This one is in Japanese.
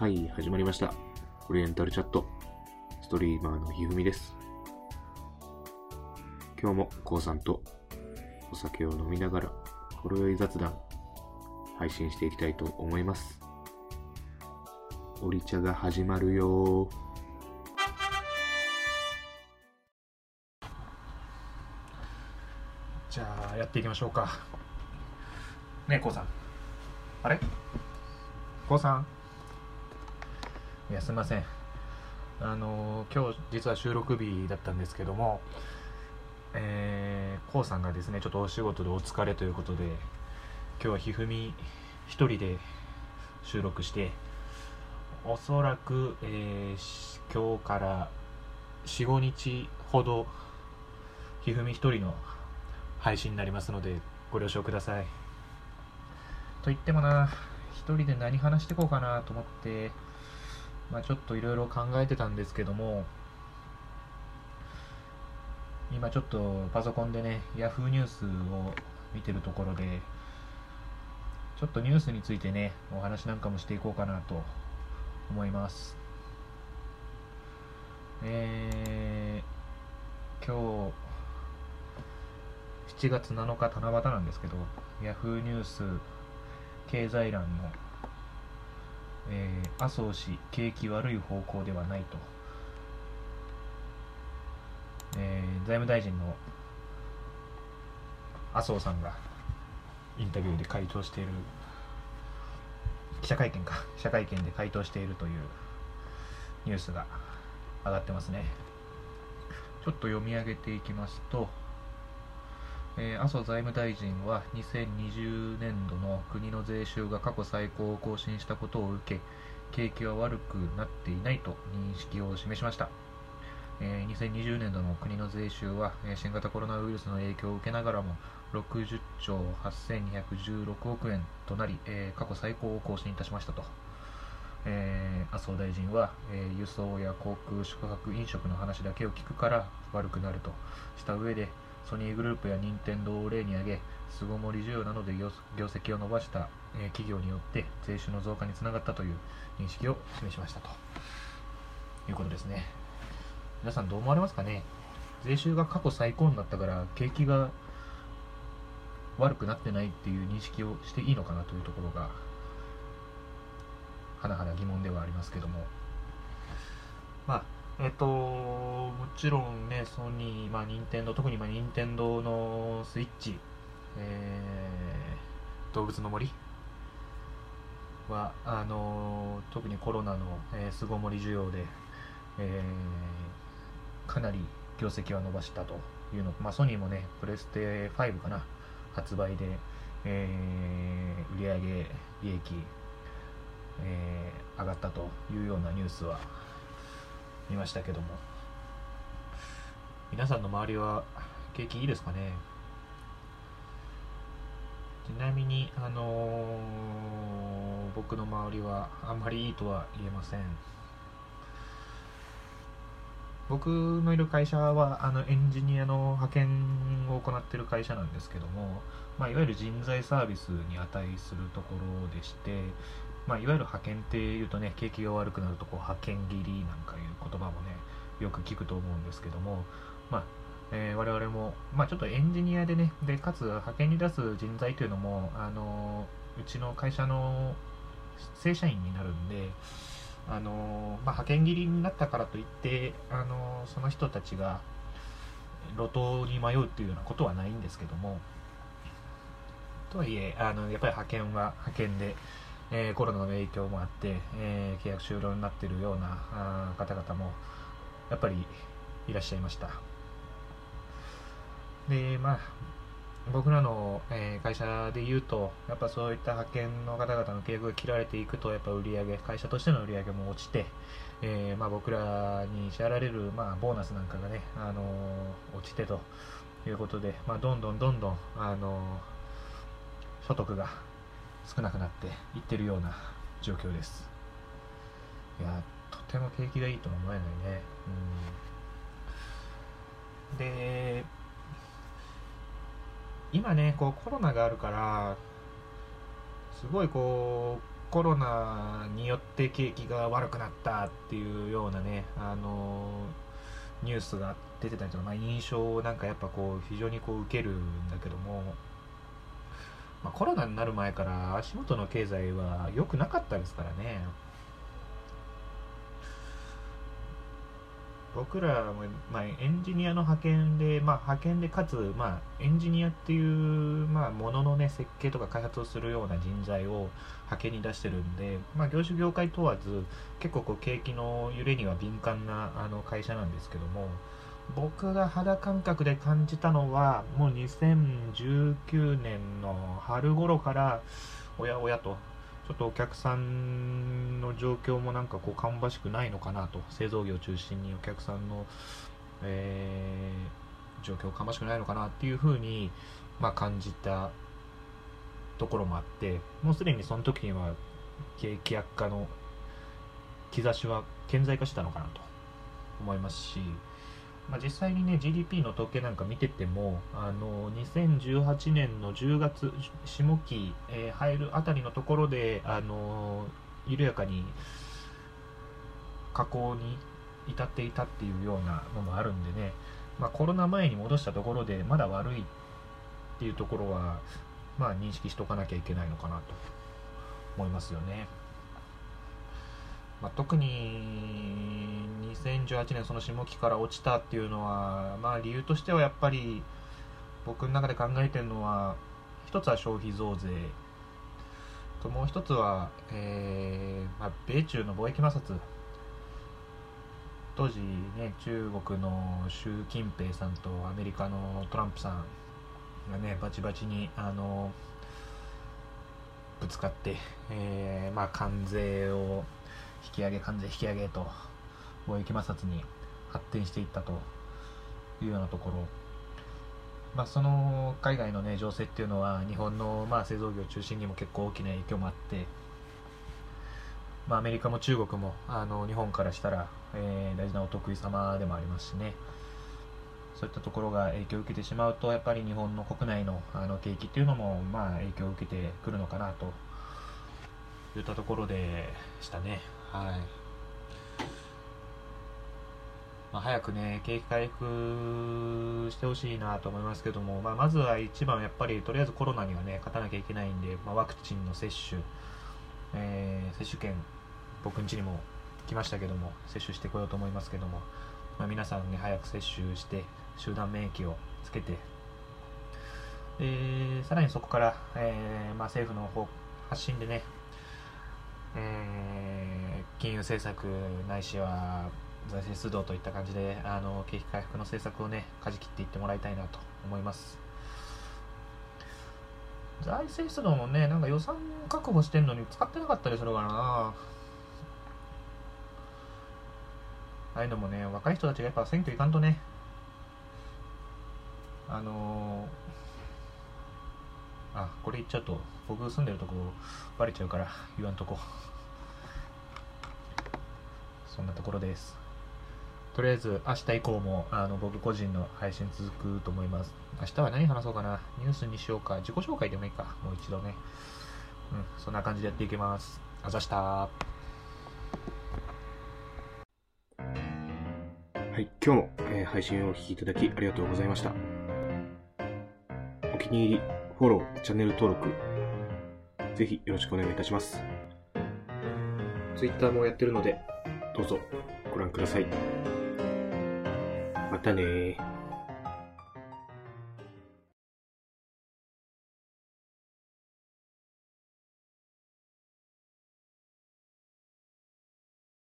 はい、始まりました。オリエンタルチャット。ストリーマーのひふみです。今日もこうさんとお酒を飲みながら、ほろ酔い雑談、配信していきたいと思います。オリ茶が始まるよじゃあやっていきましょうかねえこうさんあれ？こうさん？いやすいません。あの今日実は収録日だったんですけどもえー、こうさんがですねちょっとお仕事でお疲れということで今日はひふみ一人で収録しておそらく、えー今日から45日ほどひふみ一人の配信になりますのでご了承ください。と言ってもな一人で何話していこうかなと思ってまあちょっといろいろ考えてたんですけども今ちょっとパソコンでね Yahoo ニュースを見てるところでちょっとニュースについてねお話なんかもしていこうかなと思います。えー、今日7月7日七夕なんですけど、ヤフーニュース経済欄の、えー、麻生氏、景気悪い方向ではないと、えー財務大臣の麻生さんがインタビューで回答している、記者会見か、記者会見で回答しているという。ニュースが上がってますね。ちょっと読み上げていきますと、えー麻生財務大臣は2020年度の国の税収が過去最高を更新したことを受け景気は悪くなっていないと認識を示しました、えー2020年度の国の税収は、えー新型コロナウイルスの影響を受けながらも60兆8216億円となり、えー過去最高を更新いたしましたと、え麻生大臣は、え輸送や航空、宿泊、飲食の話だけを聞くから悪くなるとした上でソニーグループや任天堂を例に挙げ巣ごもり需要などで業績を伸ばした、えー企業によって税収の増加につながったという認識を示しましたと。いうことですね。皆さんどう思われますかね？税収が過去最高になったから景気が悪くなってないっていう認識をしていいのかなというところが甚だ疑問ではありますけども。まあえっともちろんねソニーまあ任天堂特にまあ任天堂のスイッチえー動物の森？はあの特にコロナのえー巣ごもり需要で、えーかなり業績は伸ばしたというのまあソニーもねプレステ5かな発売で、えー売上利益えー上がったというようなニュースは見ましたけども。皆さんの周りは景気いいですかね？ちなみに、あのー僕の周りはあんまりいいとは言えません。僕のいる会社はあのエンジニアの派遣を行っている会社なんですけども、まあ、いわゆる人材サービスに値するところでして、まあ、いわゆる派遣っていうとね景気が悪くなるとこう派遣切りなんかいう言葉もねよく聞くと思うんですけども、まあえー我々も、まあ、ちょっとエンジニアでねでかつ派遣に出す人材というのも、あのうちの会社の正社員になるんで、あのまあ、派遣切りになったからといって、あのその人たちが路頭に迷うっていうようなことはないんですけどもとはいえあのやっぱり派遣は派遣で、えーコロナの影響もあって、えー契約終了になっているような方々もやっぱりいらっしゃいました。でまあ僕らの、えー会社でいうとやっぱそういった派遣の方々の契約が切られていくとやっぱ売り上げ会社としての売り上げも落ちて、えまあ、僕らに支払われる、まあ、ボーナスなんかがね、あの落ちてということで、まあ、どんどんどんどん、あのー所得が少なくなっていってるような状況です。いやとても景気がいいとは思えないね、うん、で今ねこうコロナがあるからすごいこうコロナによって景気が悪くなったっていうようなね、あのニュースが出てたりとか、まあ、印象をなんかやっぱこう非常にこう受けるんだけども、まあ、コロナになる前から足元の経済は良くなかったですからね。僕らも、まあ、エンジニアの派遣で、まあ、派遣でかつ、まあ、エンジニアっていう、まあ、もののね設計とか開発をするような人材を派遣に出してるんで、まあ、業種業界問わず結構こう景気の揺れには敏感なあの会社なんですけども僕が肌感覚で感じたのはもう2019年の春頃からおやおやと。ちょっとお客さんの状況もなんかこう芳しくないのかなと。製造業を中心にお客さんの、えー、状況芳しくないのかなっていうふうに、まあ、感じたところもあって。もうすでにその時には景気悪化の兆しは顕在化したのかなと思いますし。まあ、実際にね GDP の統計なんか見ててもあの2018年の10月下期、えー、入るあたりのところであの緩やかに下降に至っていたっていうようなのもあるんでね、まあ、コロナ前に戻したところでまだ悪いっていうところは、まあ、認識しとかなきゃいけないのかなと思いますよね。まあ、特に2018年その下期から落ちたっていうのは、まあ、理由としてはやっぱり僕の中で考えてるのは一つは消費増税。ともう一つは、えーまあ、米中の貿易摩擦。当時ね中国の習近平さんとアメリカのトランプさんがねバチバチにあのぶつかって、えー、まあ関税を引き上げ関税引き上げと貿易摩擦に発展していったというようなところ、まあ、その海外の、ね、情勢っていうのは日本の、まあ、製造業中心にも結構大きな影響もあって、まあ、アメリカも中国もあの日本からしたら、えー、大事なお得意様でもありますしね。そういったところが影響を受けてしまうとやっぱり日本の国内のあの景気っていうのも、まあ、影響を受けてくるのかなといったところでしたね。はいまあ、早くね、景気回復してほしいなと思いますけども、まあ、まずは一番やっぱり、とりあえずコロナにはね、勝たなきゃいけないんで、まあ、ワクチンの接種、えー、接種券、僕ん家にも来ましたけども、接種してこようと思いますけども、まあ、皆さんね、早く接種して、集団免疫をつけて、でさらにそこから、えーまあ、政府の方発信でね、えー、金融政策ないしは財政出動といった感じで、あの、景気回復の政策をね、舵切っていってもらいたいなと思います。財政出動もね、なんか予算確保してんのに使ってなかったりするからなああいうのもね、若い人たちがやっぱ選挙行かんとね、あのー、あ、これ言っちゃうと、僕住んでるとこバレちゃうから言わんとこ。そんなところです。とりあえず明日以降もあの僕個人の配信続くと思います。明日は何話そうかな。ニュースにしようか。自己紹介でもいいか。もう一度ね。うん、そんな感じでやっていきます。あざした。はい、今日も、えー、配信をお聴きいただきありがとうございました。お気に入り、フォロー、チャンネル登録、ぜひよろしくお願いいたします。Twitter もやってるので、どうぞご覧ください。またね